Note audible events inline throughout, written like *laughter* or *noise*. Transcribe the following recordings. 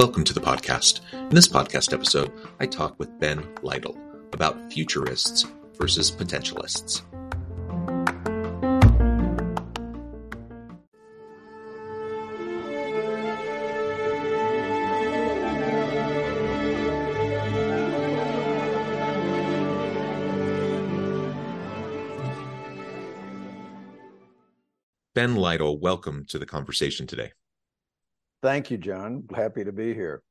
Welcome to the podcast. In this podcast episode, I talk with Ben Lytle about futurists versus potentialists. Ben Lytle, welcome to the conversation today. Thank you, John. Happy to be here.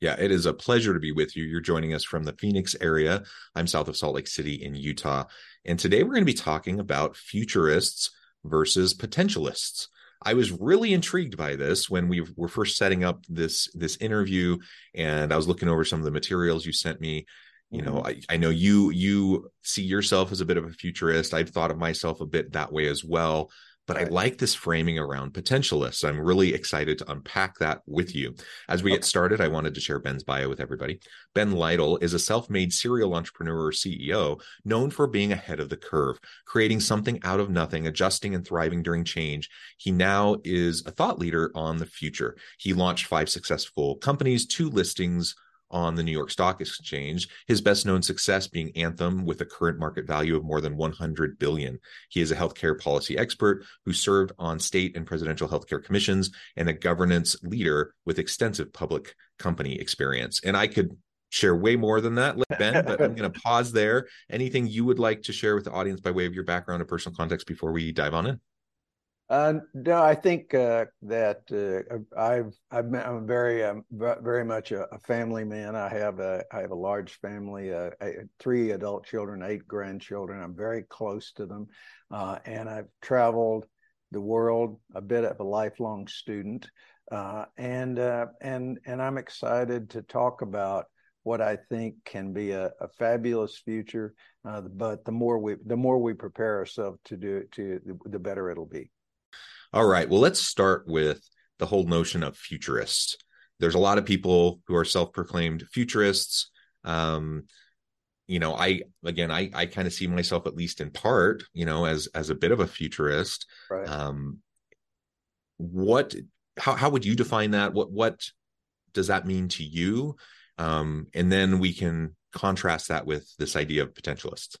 Yeah, it is a pleasure to be with you. You're joining us from the Phoenix area. I'm south of Salt Lake City in Utah. And today we're going to be talking about futurists versus potentialists. I was really intrigued by this when we were first setting up this this interview and I was looking over some of the materials you sent me. You know, mm-hmm. I, I know you you see yourself as a bit of a futurist. I've thought of myself a bit that way as well but right. I like this framing around potentialists. I'm really excited to unpack that with you. As we okay. get started, I wanted to share Ben's bio with everybody. Ben Lytle is a self made serial entrepreneur or CEO known for being ahead of the curve, creating something out of nothing, adjusting and thriving during change. He now is a thought leader on the future. He launched five successful companies, two listings on the New York Stock Exchange, his best known success being Anthem with a current market value of more than 100 billion. He is a healthcare policy expert who served on state and presidential healthcare commissions and a governance leader with extensive public company experience. And I could share way more than that, *laughs* Ben, but I'm going to pause there. Anything you would like to share with the audience by way of your background or personal context before we dive on in? Uh, no, I think uh, that uh, I've, I've I'm very um, very much a, a, family man. I have a I have a large family, uh, three adult children, eight grandchildren. I'm very close to them, uh, and I've traveled the world a bit of a lifelong student, uh, and and and I'm excited to talk about what I think can be a, a fabulous future. but the more we the more we prepare ourselves to do it, to the better it'll be. All right. Well, let's start with the whole notion of futurists. There's a lot of people who are self-proclaimed futurists. Um, you know, I again, I I kind of see myself at least in part, you know, as as a bit of a futurist. Right. Um, what? How how would you define that? What what does that mean to you? Um, and then we can contrast that with this idea of potentialists.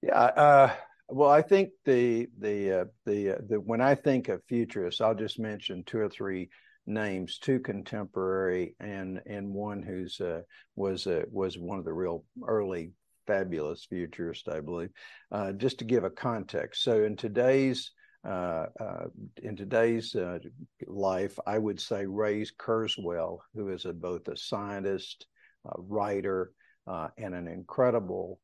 Yeah. Uh well, I think the the uh, the uh, the when I think of futurists, I'll just mention two or three names, two contemporary and and one who's uh, was uh, was one of the real early fabulous futurists, I believe. Uh, just to give a context, so in today's uh, uh, in today's uh, life, I would say Ray Kurzweil, who is a, both a scientist, a writer, and an incredible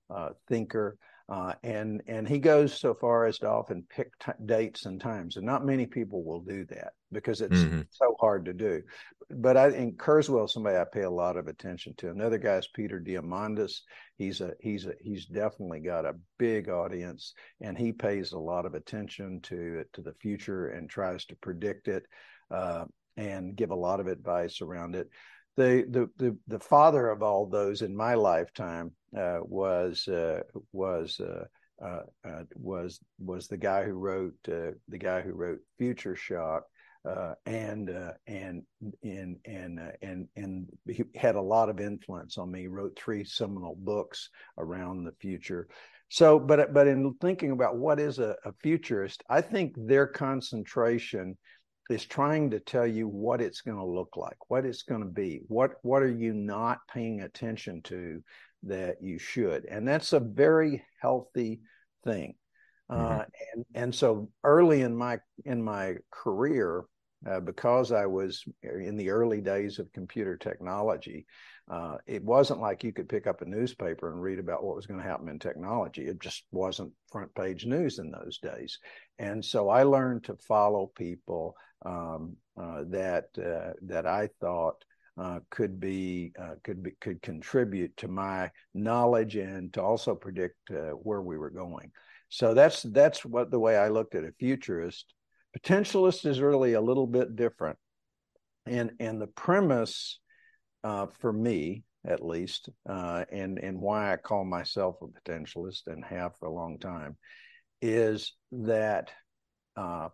thinker. Uh, and and he goes so far as to often pick t- dates and times, and not many people will do that because it's mm-hmm. so hard to do. But I think Kurzweil, somebody I pay a lot of attention to. Another guy is Peter Diamandis. He's a he's a he's definitely got a big audience, and he pays a lot of attention to to the future and tries to predict it uh, and give a lot of advice around it the the the, the father of all those in my lifetime was uh, was uh, uh, uh was was the guy who wrote uh, the guy who wrote Future Shock. and and and and and and he had a lot of influence on me. He wrote three seminal books around the future. So, but but in thinking about what is a, a futurist, I think their concentration is trying to tell you what it's going to look like, what it's going to be, what what are you not paying attention to that you should, and that's a very healthy thing. Mm-hmm. Uh, and and so early in my in my career, uh, because I was in the early days of computer technology. Uh, it wasn't like you could pick up a newspaper and read about what was going to happen in technology. It just wasn't front page news in those days. And so I learned to follow people um, uh, that uh, that I thought uh, could be uh, could be could contribute to my knowledge and to also predict uh, where we were going. So that's that's what the way I looked at a futurist. Potentialist is really a little bit different, and and the premise uh, for me at least, uh, and and why I call myself a potentialist and have for a long time, is that uh,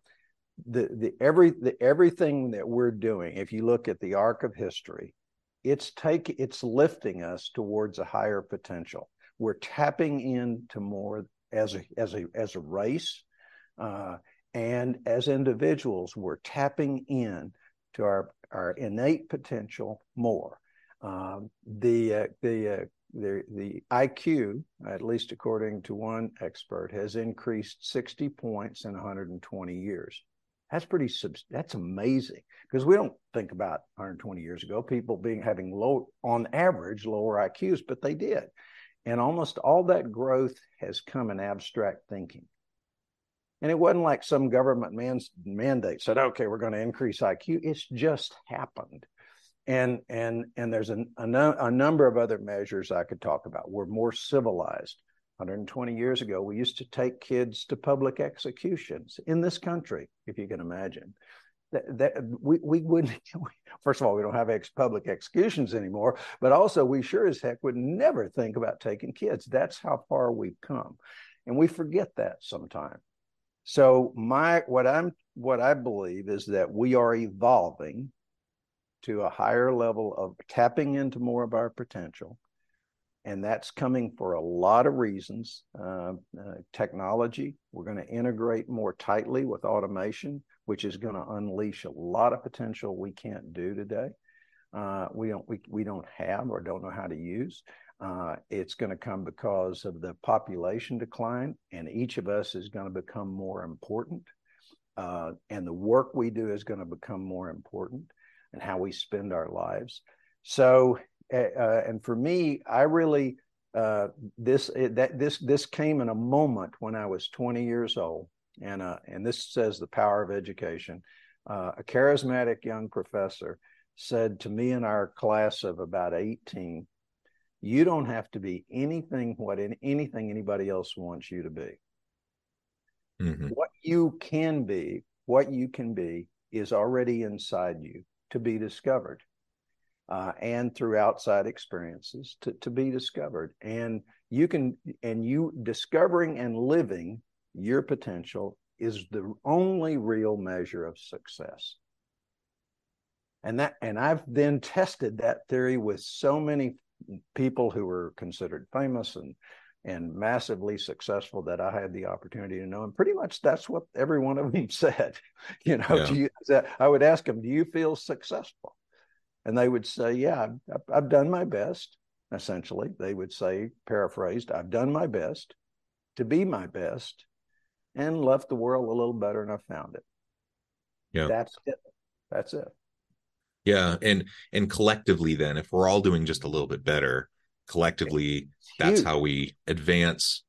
the the every the everything that we're doing if you look at the arc of history it's take it's lifting us towards a higher potential we're tapping into more as a as a as a race uh, and as individuals we're tapping in to our our innate potential more um, the uh, the uh, the the IQ, at least according to one expert, has increased 60 points in 120 years. That's pretty that's amazing because we don't think about 120 years ago people being having low on average lower IQs, but they did. And almost all that growth has come in abstract thinking. And it wasn't like some government man, mandate said, okay, we're going to increase IQ. It's just happened. And and and there's a, a, no, a number of other measures I could talk about. We're more civilized. 120 years ago, we used to take kids to public executions in this country, if you can imagine. That, that we, we wouldn't, *laughs* first of all, we don't have ex public executions anymore, but also we sure as heck would never think about taking kids. That's how far we've come. And we forget that sometimes. So my what I'm what I believe is that we are evolving to a higher level of tapping into more of our potential and that's coming for a lot of reasons. Uh, uh, technology, we're going to integrate more tightly with automation, which is going to unleash a lot of potential we can't do today. Uh, we don't we, we don't have or don't know how to use. Uh, it's going to come because of the population decline, and each of us is going to become more important, uh, and the work we do is going to become more important, and how we spend our lives. So uh, and for me, I really uh, this it, that this this came in a moment when I was 20 years old, and uh, and this says the power of education. Uh, a charismatic young professor said to me in our class of about 18, "You don't have to be anything what in, anything anybody else wants you to be. Mm-hmm. What you can be, what you can be, is already inside you to be discovered." Uh, and through outside experiences to, to be discovered. And you can, and you discovering and living your potential is the only real measure of success. And that, and I've then tested that theory with so many people who were considered famous and and massively successful that I had the opportunity to know. And pretty much that's what every one of them *laughs* said. You know, yeah. you, I would ask them, "Do you feel successful?" And they would say, "Yeah, I've, I've done my best." Essentially, they would say, paraphrased, "I've done my best to be my best, and left the world a little better and I found it." Yeah, that's it. That's it. Yeah, and and collectively, then, if we're all doing just a little bit better, collectively, that's how we advance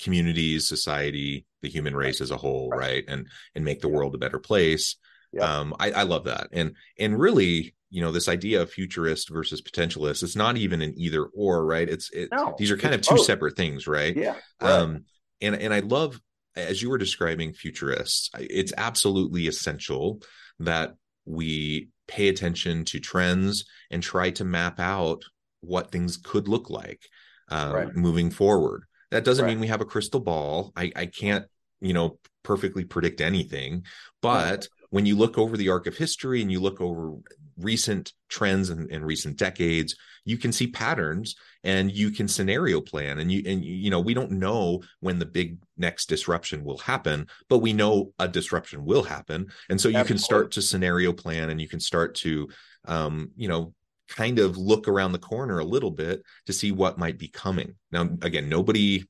communities, society, the human race as a whole, right? right? And and make the world a better place. Um, I, I love that, and and really, you know this idea of futurist versus potentialist it's not even an either or right it's it, no, these are kind of two both. separate things right yeah right. um and and i love as you were describing futurists it's absolutely essential that we pay attention to trends and try to map out what things could look like um, right. moving forward that doesn't right. mean we have a crystal ball i i can't you know perfectly predict anything but when you look over the arc of history and you look over recent trends in, in recent decades you can see patterns and you can scenario plan. And you and you know we don't know when the big next disruption will happen but we know a disruption will happen. And so you Absolutely. can start to scenario plan and you can start to um you know kind of look around the corner a little bit to see what might be coming. Now again nobody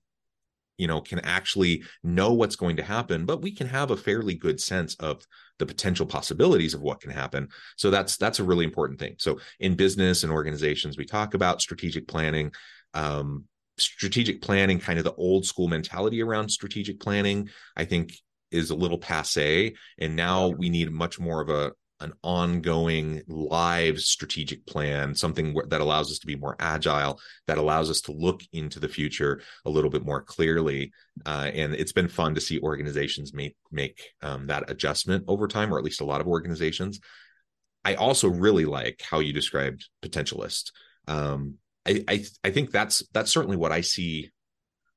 you know can actually know what's going to happen but we can have a fairly good sense of the potential possibilities of what can happen. So that's that's a really important thing. So in business and organizations we talk about strategic planning um, strategic planning kind of the old school mentality around strategic planning i think is a little passe and now we need much more of a an ongoing live strategic plan something that allows us to be more agile that allows us to look into the future a little bit more clearly uh, and it's been fun to see organizations make make um, that adjustment over time or at least a lot of organizations. I also really like how you described potentialist um, I, I i think that's that's certainly what i see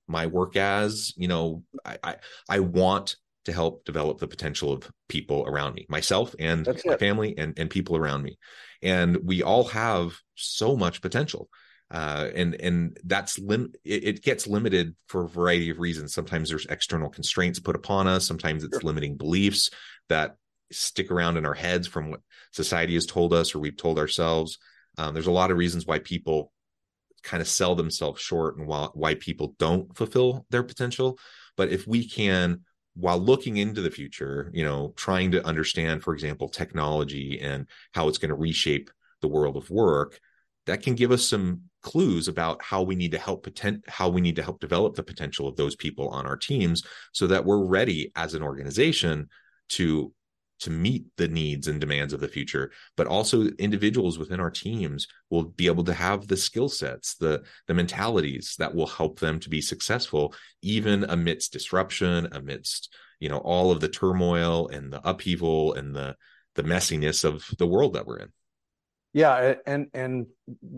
my work as you know I, I, I want to help develop the potential of people around me, myself and That's my it. family and, and people around me. And we all have so much potential. Uh, and and that's lim- it, it, gets limited for a variety of reasons. Sometimes there's external constraints put upon us. Sometimes it's sure. limiting beliefs that stick around in our heads from what society has told us or we've told ourselves. Um, there's a lot of reasons why people kind of sell themselves short and why, why people don't fulfill their potential. But if we can while looking into the future, you know, trying to understand, for example, technology and how it's going to reshape the world of work, that can give us some clues about how we need to help potent, how we need to help develop the potential of those people on our teams so that we're ready as an organization to to meet the needs and demands of the future but also individuals within our teams will be able to have the skill sets the the mentalities that will help them to be successful even amidst disruption amidst you know all of the turmoil and the upheaval and the the messiness of the world that we're in. Yeah and and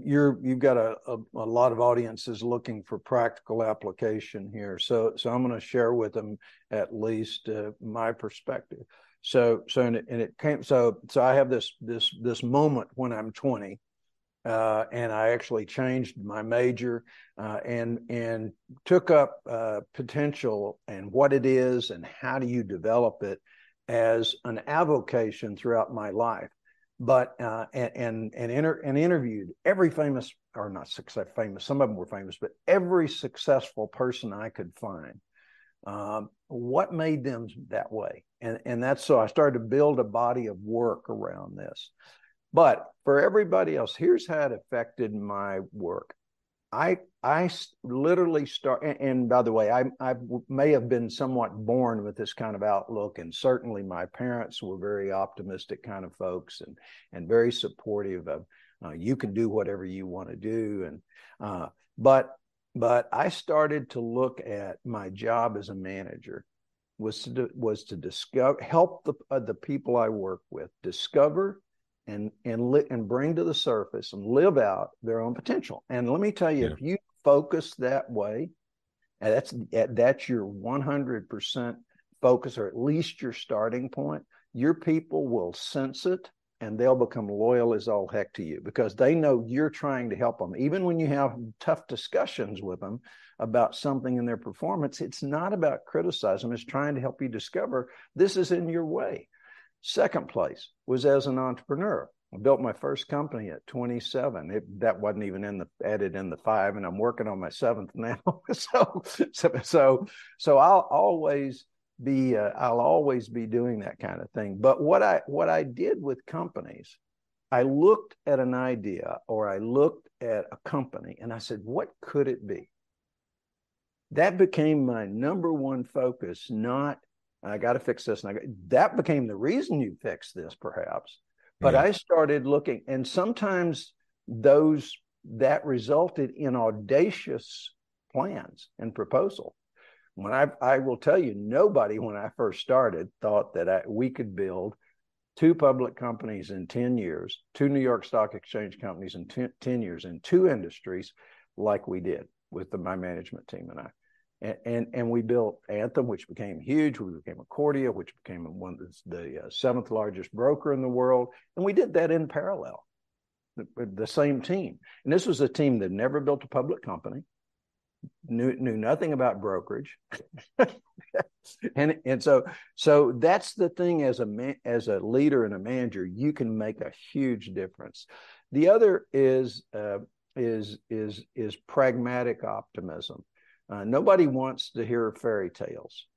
you're you've got a, a, a lot of audiences looking for practical application here. So so i'm going to share with them at least uh, my perspective so so and it, and it came so so I have this this this moment when I'm 20, uh, and I actually changed my major uh, and and took up uh, potential and what it is and how do you develop it as an avocation throughout my life. But uh, and and and, inter- and interviewed every famous or not success famous some of them were famous, but every successful person I could find um, what made them that way? And, and that's so I started to build a body of work around this. But for everybody else, here's how it affected my work. I I literally start, and, and by the way, I I may have been somewhat born with this kind of outlook, and certainly my parents were very optimistic kind of folks, and and very supportive of uh, you can do whatever you want to do, and uh, but but I started to look at my job as a manager was to was to discover help the uh, the people I work with discover and and li- and bring to the surface and live out their own potential. And let me tell you, yeah. if you focus that way, and that's that's your 100% focus, or at least your starting point. Your people will sense it and they'll become loyal as all heck to you because they know you're trying to help them. Even when you have tough discussions with them about something in their performance, it's not about criticizing, it's trying to help you discover this is in your way. Second place was as an entrepreneur. I built my first company at 27. It, that wasn't even in the added in the five, and I'm working on my seventh now. *laughs* so, so, so, so I'll always be uh, I'll always be doing that kind of thing. But what I what I did with companies, I looked at an idea or I looked at a company and I said, what could it be? That became my number one focus, not I got to fix this. And I got, that became the reason you fix this, perhaps. But yeah. I started looking, and sometimes those that resulted in audacious plans and proposals when I I will tell you, nobody when I first started thought that I, we could build two public companies in 10 years, two New York Stock Exchange companies in 10, 10 years in two industries like we did with the, my management team and I. And, and, and we built Anthem, which became huge. We became Acordia, which became one the, the uh, seventh largest broker in the world, and we did that in parallel. The, the same team, and this was a team that never built a public company knew knew nothing about brokerage *laughs* and and so so that's the thing as a man, as a leader and a manager you can make a huge difference the other is uh, is is is pragmatic optimism Uh, nobody wants to hear fairy tales.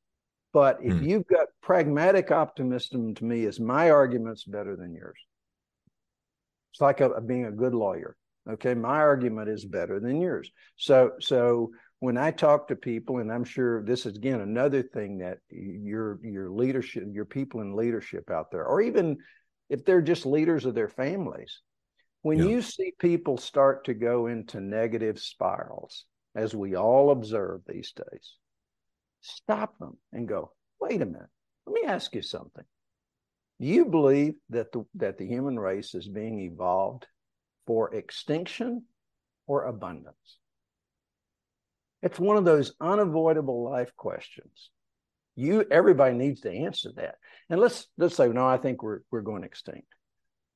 But if hmm. you've got pragmatic optimism, to me, is my argument's better than yours. It's like a, being a good lawyer. Okay, my argument is better than yours. So, so when I talk to people, and I'm sure this is again another thing that your your leadership, your people in leadership out there, or even if they're just leaders of their families, when yeah. you see people start to go into negative spirals, as we all observe these days, stop them and go, wait a minute, let me ask you something. Do you believe that the that the human race is being evolved for extinction or abundance? It's one of those unavoidable life questions. You everybody needs to answer that. And let's let's say, no, I think we're we're going extinct.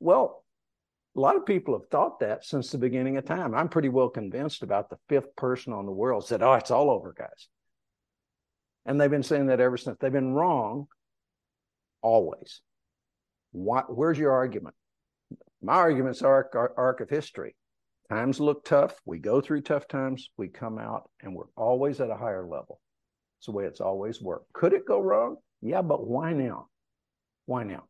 Well, a lot of people have thought that since the beginning of time. I'm pretty well convinced about the fifth person on the world said, Oh, it's all over, guys. And they've been saying that ever since. They've been wrong always. What, where's your argument? My argument's arc, arc of history. Times look tough. We go through tough times. We come out and we're always at a higher level. It's the way it's always worked. Could it go wrong? Yeah, but why now? Why now?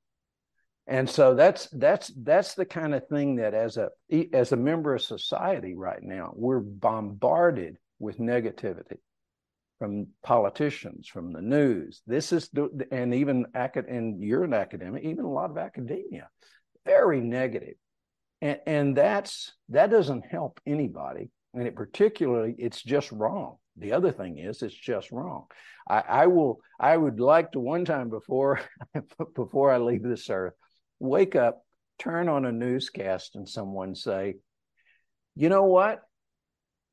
And so that's that's that's the kind of thing that as a as a member of society right now, we're bombarded with negativity from politicians, from the news. This is and even and you're an academic, even a lot of academia, very negative. And, and that's that doesn't help anybody. And it particularly it's just wrong. The other thing is it's just wrong. I, I will i would like to one time before *laughs* before i leave this earth wake up turn on a newscast and someone say you know what?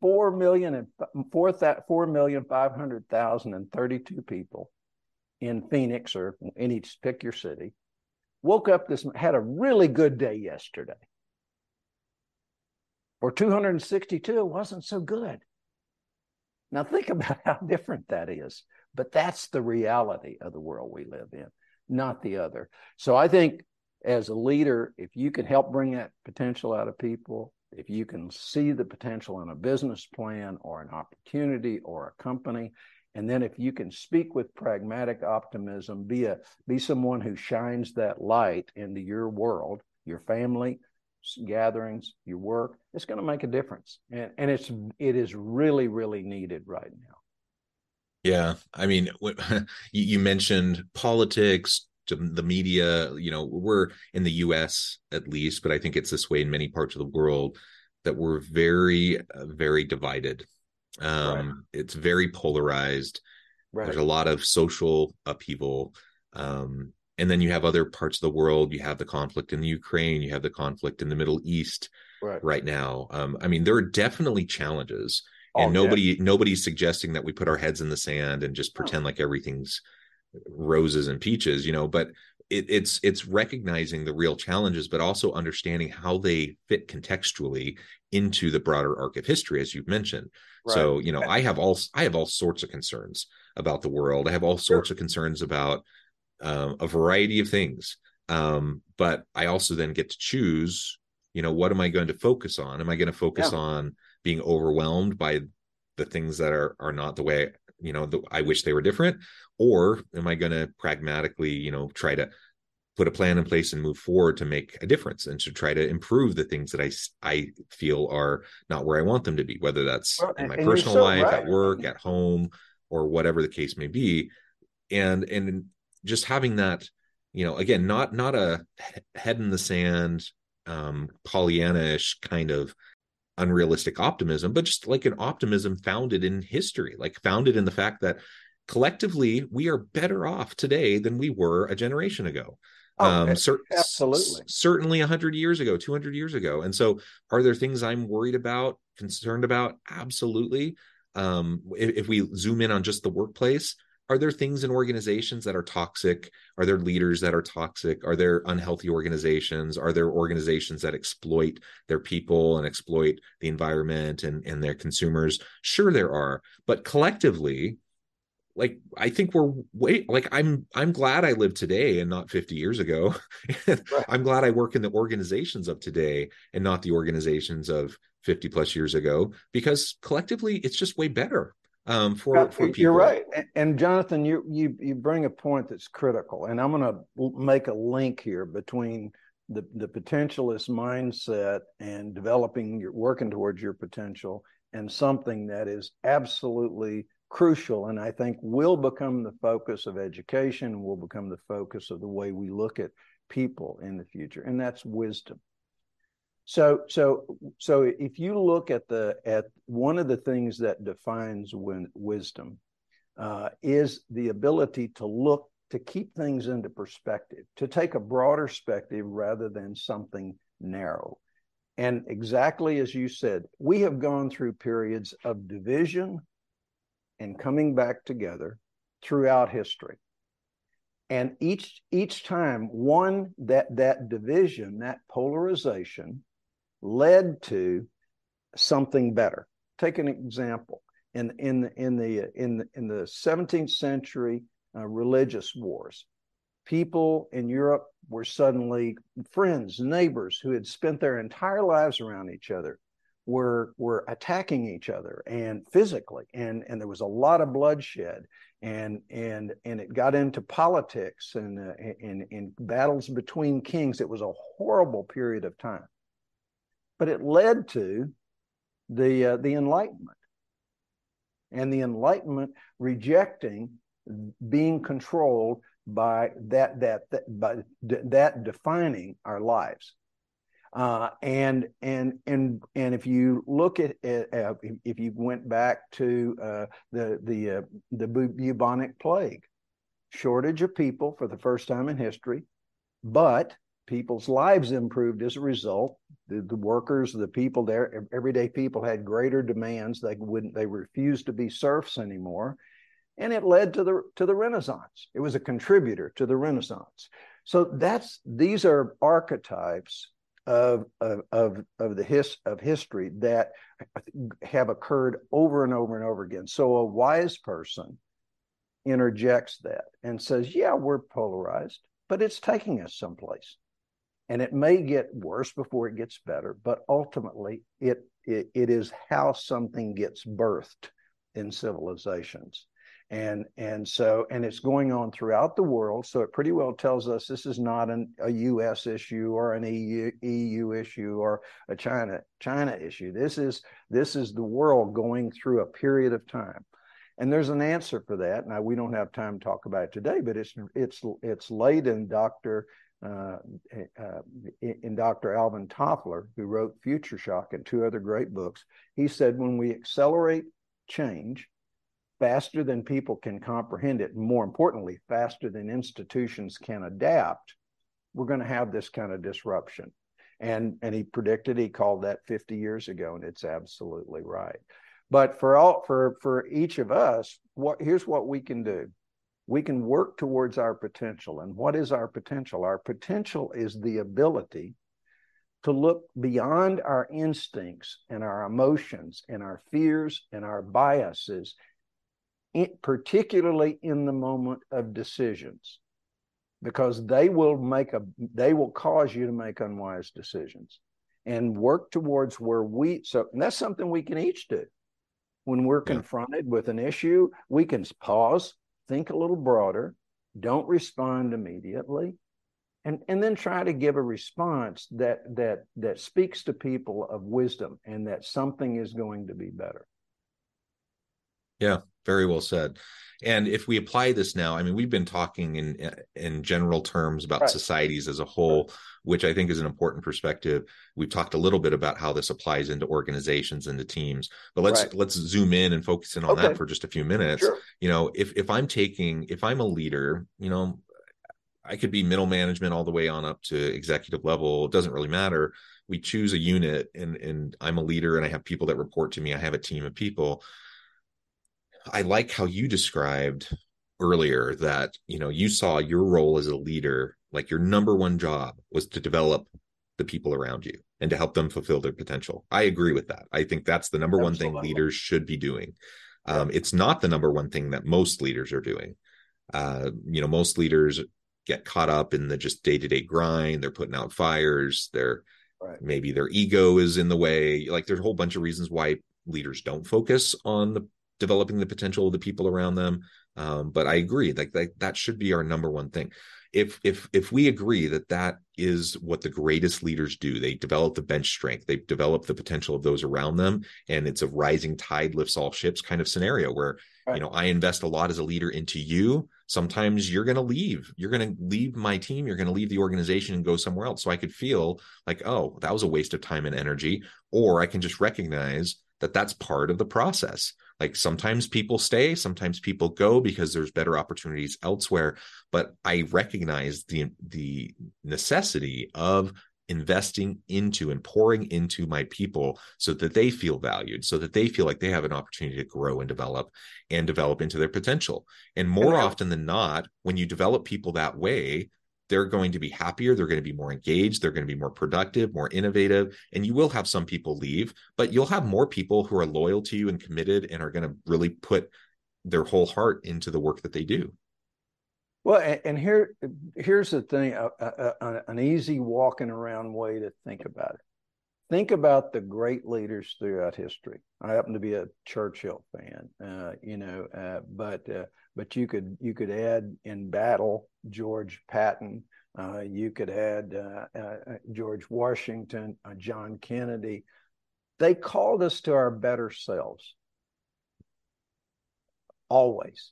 Four million and four four million five hundred thousand and thirty-two people in Phoenix or any pick your city woke up this had a really good day yesterday. Or 262 it wasn't so good. Now think *laughs* about how different that is but that's the reality of the world we live in not the other. So i think as a leader if you can help bring that potential out of people if you can see the potential in a business plan or an opportunity or a company and then if you can speak with pragmatic optimism be a be someone who shines that light into your world your family gatherings, your work, it's going to make a difference. And, and it's, it is really, really needed right now. Yeah. I mean, *laughs* you mentioned politics, the media, you know, we're in the US at least, but I think it's this way in many parts of the world that we're very, uh, very divided. Um, right. It's very polarized. Right. There's a lot of social upheaval. Um, and then you have other parts of the world you have the conflict in the ukraine you have the conflict in the middle east right, right now um, i mean there are definitely challenges oh, and nobody yeah. nobody's suggesting that we put our heads in the sand and just pretend oh. like everything's roses and peaches you know but it, it's it's recognizing the real challenges but also understanding how they fit contextually into the broader arc of history as you've mentioned right. so you know i have all i have all sorts of concerns about the world i have all sorts sure. of concerns about um, a variety of things. Um, but I also then get to choose, you know, what am I going to focus on? Am I going to focus yeah. on being overwhelmed by the things that are are not the way you know the, I wish they were different, or am I going to pragmatically, you know, try to put a plan in place and move forward to make a difference and to try to improve the things that I I feel are not where I want them to be, whether that's well, in my personal so life, right. at work, at home, or whatever the case may be. And and just having that you know again not not a head in the sand um pollyanna-ish kind of unrealistic optimism but just like an optimism founded in history like founded in the fact that collectively we are better off today than we were a generation ago oh, um cer- absolutely. certainly 100 years ago 200 years ago. And so are there things i'm worried about concerned about? Absolutely. Um if, if we zoom in on just the workplace are there things in organizations that are toxic? Are there leaders that are toxic? Are there unhealthy organizations? Are there organizations that exploit their people and exploit the environment and, and their consumers? Sure there are. But collectively like i think we're way like i'm i'm glad i live today and not 50 years ago *laughs* right. i'm glad i work in the organizations of today and not the organizations of 50 plus years ago because collectively it's just way better um, for for people. You're right, and, and Jonathan, you you you bring a point that's critical, and I'm going to make a link here between the the potentialist mindset and developing your working towards your potential, and something that is absolutely crucial, and I think will become the focus of education, will become the focus of the way we look at people in the future, and that's wisdom. So, so, so if you look at the at one of the things that defines wisdom uh, is the ability to look to keep things into perspective, to take a broader perspective rather than something narrow. And exactly as you said, we have gone through periods of division and coming back together throughout history. And each each time one that that division, that polarization led to something better. Take an example. In in in the in the, in the 17th century uh, religious wars, people in Europe were suddenly friends, neighbors who had spent their entire lives around each other were were attacking each other and physically and and there was a lot of bloodshed and and and it got into politics and uh, in in battles between kings. It was a horrible period of time. But it led to the uh, the enlightenment. And the enlightenment rejecting being controlled by that that, that by that defining our lives uh, and and and and if you look at, uh, if you went back to uh, the the uh, the bubonic plague, shortage of people for the first time in history, but people's lives improved as a result. The, the workers, the people there, everyday people had greater demands. They wouldn't, they refused to be serfs anymore, and it led to the to the Renaissance. It was a contributor to the Renaissance. So that's these are archetypes of of of, the his of history that have occurred over and over and over again. So a wise person interjects that and says, "Yeah, we're polarized, but it's taking us someplace." And it may get worse before it gets better, but ultimately it, it, it is how something gets birthed in civilizations and and so and it's going on throughout the world. So it pretty well tells us this is not an, a us issue or an EU, EU issue or a china china issue. This is this is the world going through a period of time. And there's an answer for that. Now we don't have time to talk about it today but it's it's it's laid in dr uh, uh, in Dr. Alvin Toffler, who wrote Future Shock and two other great books, he said when we accelerate change, faster than people can comprehend it, more importantly, faster than institutions can adapt, we're going to have this kind of disruption. And, and he predicted, he called that 50 years ago, and it's absolutely right. But for all for for each of us, what here's what we can do. We can work towards our potential. And what is our potential? Our potential is the ability to look beyond our instincts and our emotions and our fears and our biases particularly in the moment of decisions because they will make a they will cause you to make unwise decisions and work towards where we so and that's something we can each do when we're yeah. confronted with an issue we can pause think a little broader don't respond immediately and and then try to give a response that that that speaks to people of wisdom and that something is going to be better yeah very well said and if we apply this now i mean we've been talking in in general terms about right. societies as a whole which i think is an important perspective we've talked a little bit about how this applies into organizations and the teams but let's right. let's zoom in and focus in on okay. that for just a few minutes sure. you know if if i'm taking if i'm a leader you know i could be middle management all the way on up to executive level it doesn't really matter we choose a unit and and i'm a leader and i have people that report to me i have a team of people I like how you described earlier that you know you saw your role as a leader like your number one job was to develop the people around you and to help them fulfill their potential. I agree with that. I think that's the number Absolutely. one thing leaders should be doing. Um, it's not the number one thing that most leaders are doing. Uh, you know, most leaders get caught up in the just day to day grind. They're putting out fires. They're right. maybe their ego is in the way. Like there's a whole bunch of reasons why leaders don't focus on the developing the potential of the people around them. Um, but I agree, like, like that should be our number one thing. If if if we agree that that is what the greatest leaders do, they develop the bench strength, they develop the potential of those around them, and it's a rising tide lifts all ships kind of scenario where right. you know I invest a lot as a leader into you. Sometimes you're going to leave. You're going to leave my team. You're going to leave the organization and go somewhere else. So I could feel like, oh, that was a waste of time and energy, or I can just recognize that that's part of the process like sometimes people stay sometimes people go because there's better opportunities elsewhere but i recognize the the necessity of investing into and pouring into my people so that they feel valued so that they feel like they have an opportunity to grow and develop and develop into their potential. And more often than not when you develop people that way they're going to be happier they're going to be more engaged they're going to be more productive more innovative and you will have some people leave but you'll have more people who are loyal to you and committed and are going to really put their whole heart into the work that they do. Well and, here here's the thing an easy walking around way to think about it. Think about the great leaders throughout history. I happen to be a churchill fan uh, you know uh, but uh, but you could you could add in battle George Patton. Uh, you could add uh, uh, George Washington, uh, John Kennedy. They called us to our better selves. Always.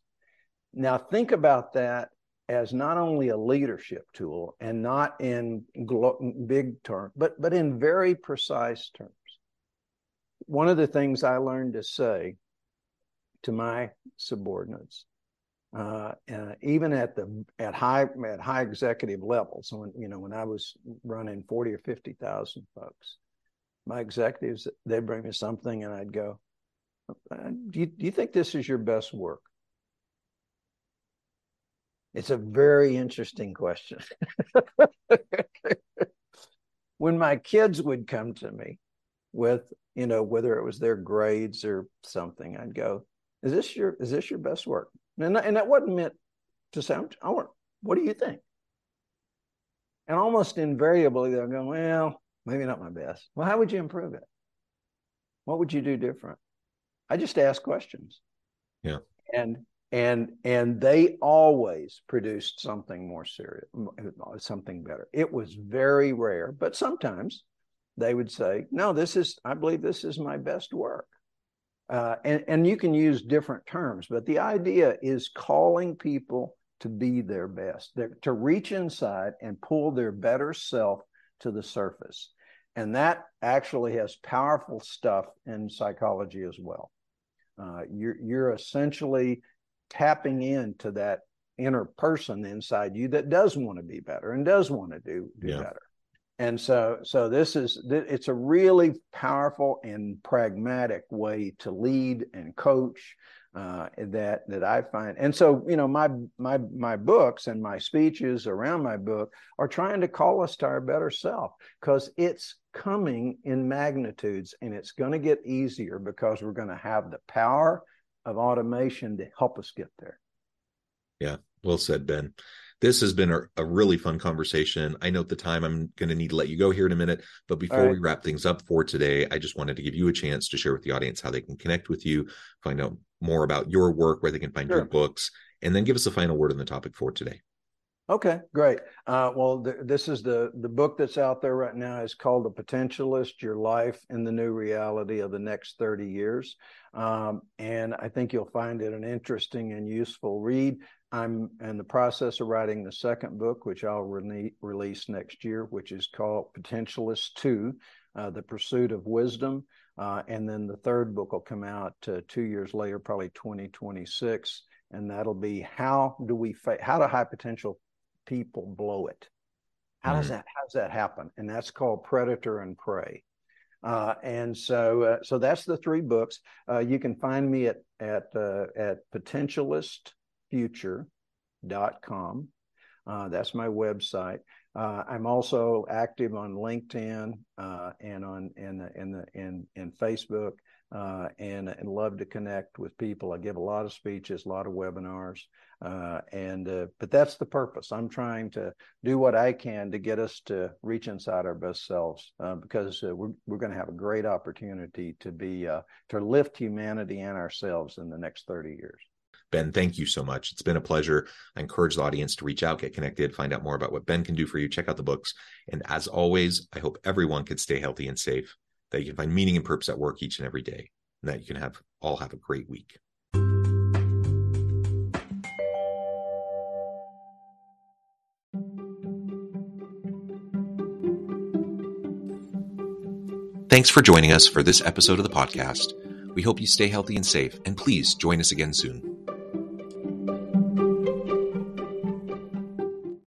Now think about that as not only a leadership tool and not in big terms, but but in very precise terms. One of the things I learned to say to my subordinates uh, even at the at high at high executive levels. When you know when I was running forty or fifty thousand folks, my executives they'd bring me something and I'd go, uh, do you, do you think this is your best work? It's a very interesting question. *laughs* when my kids would come to me with, you know, whether it was their grades or something, I'd go, "Is this your is this your best work?" And that, and that wasn't meant to sound, I want, what do you think? And almost invariably, they'll go, well, maybe not my best. Well, how would you improve it? What would you do different? I just ask questions. Yeah. And and and they always produced something more serious, uh, something better. It was very rare, but sometimes they would say, "No, this is. I believe this is my best work." Uh, and, and you can use different terms, but the idea is calling people to be their best, to reach inside and pull their better self to the surface. And that actually has powerful stuff in psychology as well. Uh, you're, you're essentially tapping into that inner person inside you that does want to be better and does want to do, do yeah. better and so so this is it's a really powerful and pragmatic way to lead and coach uh, that that I find. And so you know my my my books and my speeches around my book are trying to call us to our better self because it's coming in magnitudes and it's going to get easier because we're going to have the power of automation to help us get there. Yeah, well said, Ben. This has been a, a really fun conversation. I know at the time I'm going to need to let you go here in a minute, but before right. we wrap things up for today, I just wanted to give you a chance to share with the audience how they can connect with you, find out more about your work, where they can find sure. your books, and then give us a final word on the topic for today. Okay, great. Uh, well, th- this is the the book that's out there right now. is called The Potentialist: Your Life in the New Reality of the Next Thirty Years, um, and I think you'll find it an interesting and useful read. I'm in the process of writing the second book, which I'll re- release next year, which is called Potentialist 2 uh, The Pursuit of Wisdom. Uh, and then the third book will come out uh, two years later, probably 2026. And that'll be how do we, fa- how do high potential people blow it? How does mm-hmm. that, how does that happen? And that's called Predator and Prey. Uh, and so, uh, so that's the three books. Uh, you can find me at at uh, at Potentialist future.com. Uh, that's my website. Uh, I'm also active on LinkedIn uh, and on in the in the in in Facebook, uh, and and love to connect with people. I give a lot of speeches, a lot of webinars, uh, and uh, but that's the purpose. I'm trying to do what I can to get us to reach inside our best selves, uh, because we're we're going to have a great opportunity to be to lift humanity and ourselves in the next 30 years. Ben, thank you so much. It's been a pleasure. I encourage the audience to reach out, get connected, find out more about what Ben can do for you. Check out the books. And as always, I hope everyone can stay healthy and safe, that you can find meaning and purpose at work each and every day, and that you can have all have a great week. Thanks for joining us for this episode of the podcast. We hope you stay healthy and safe, and please join us again soon.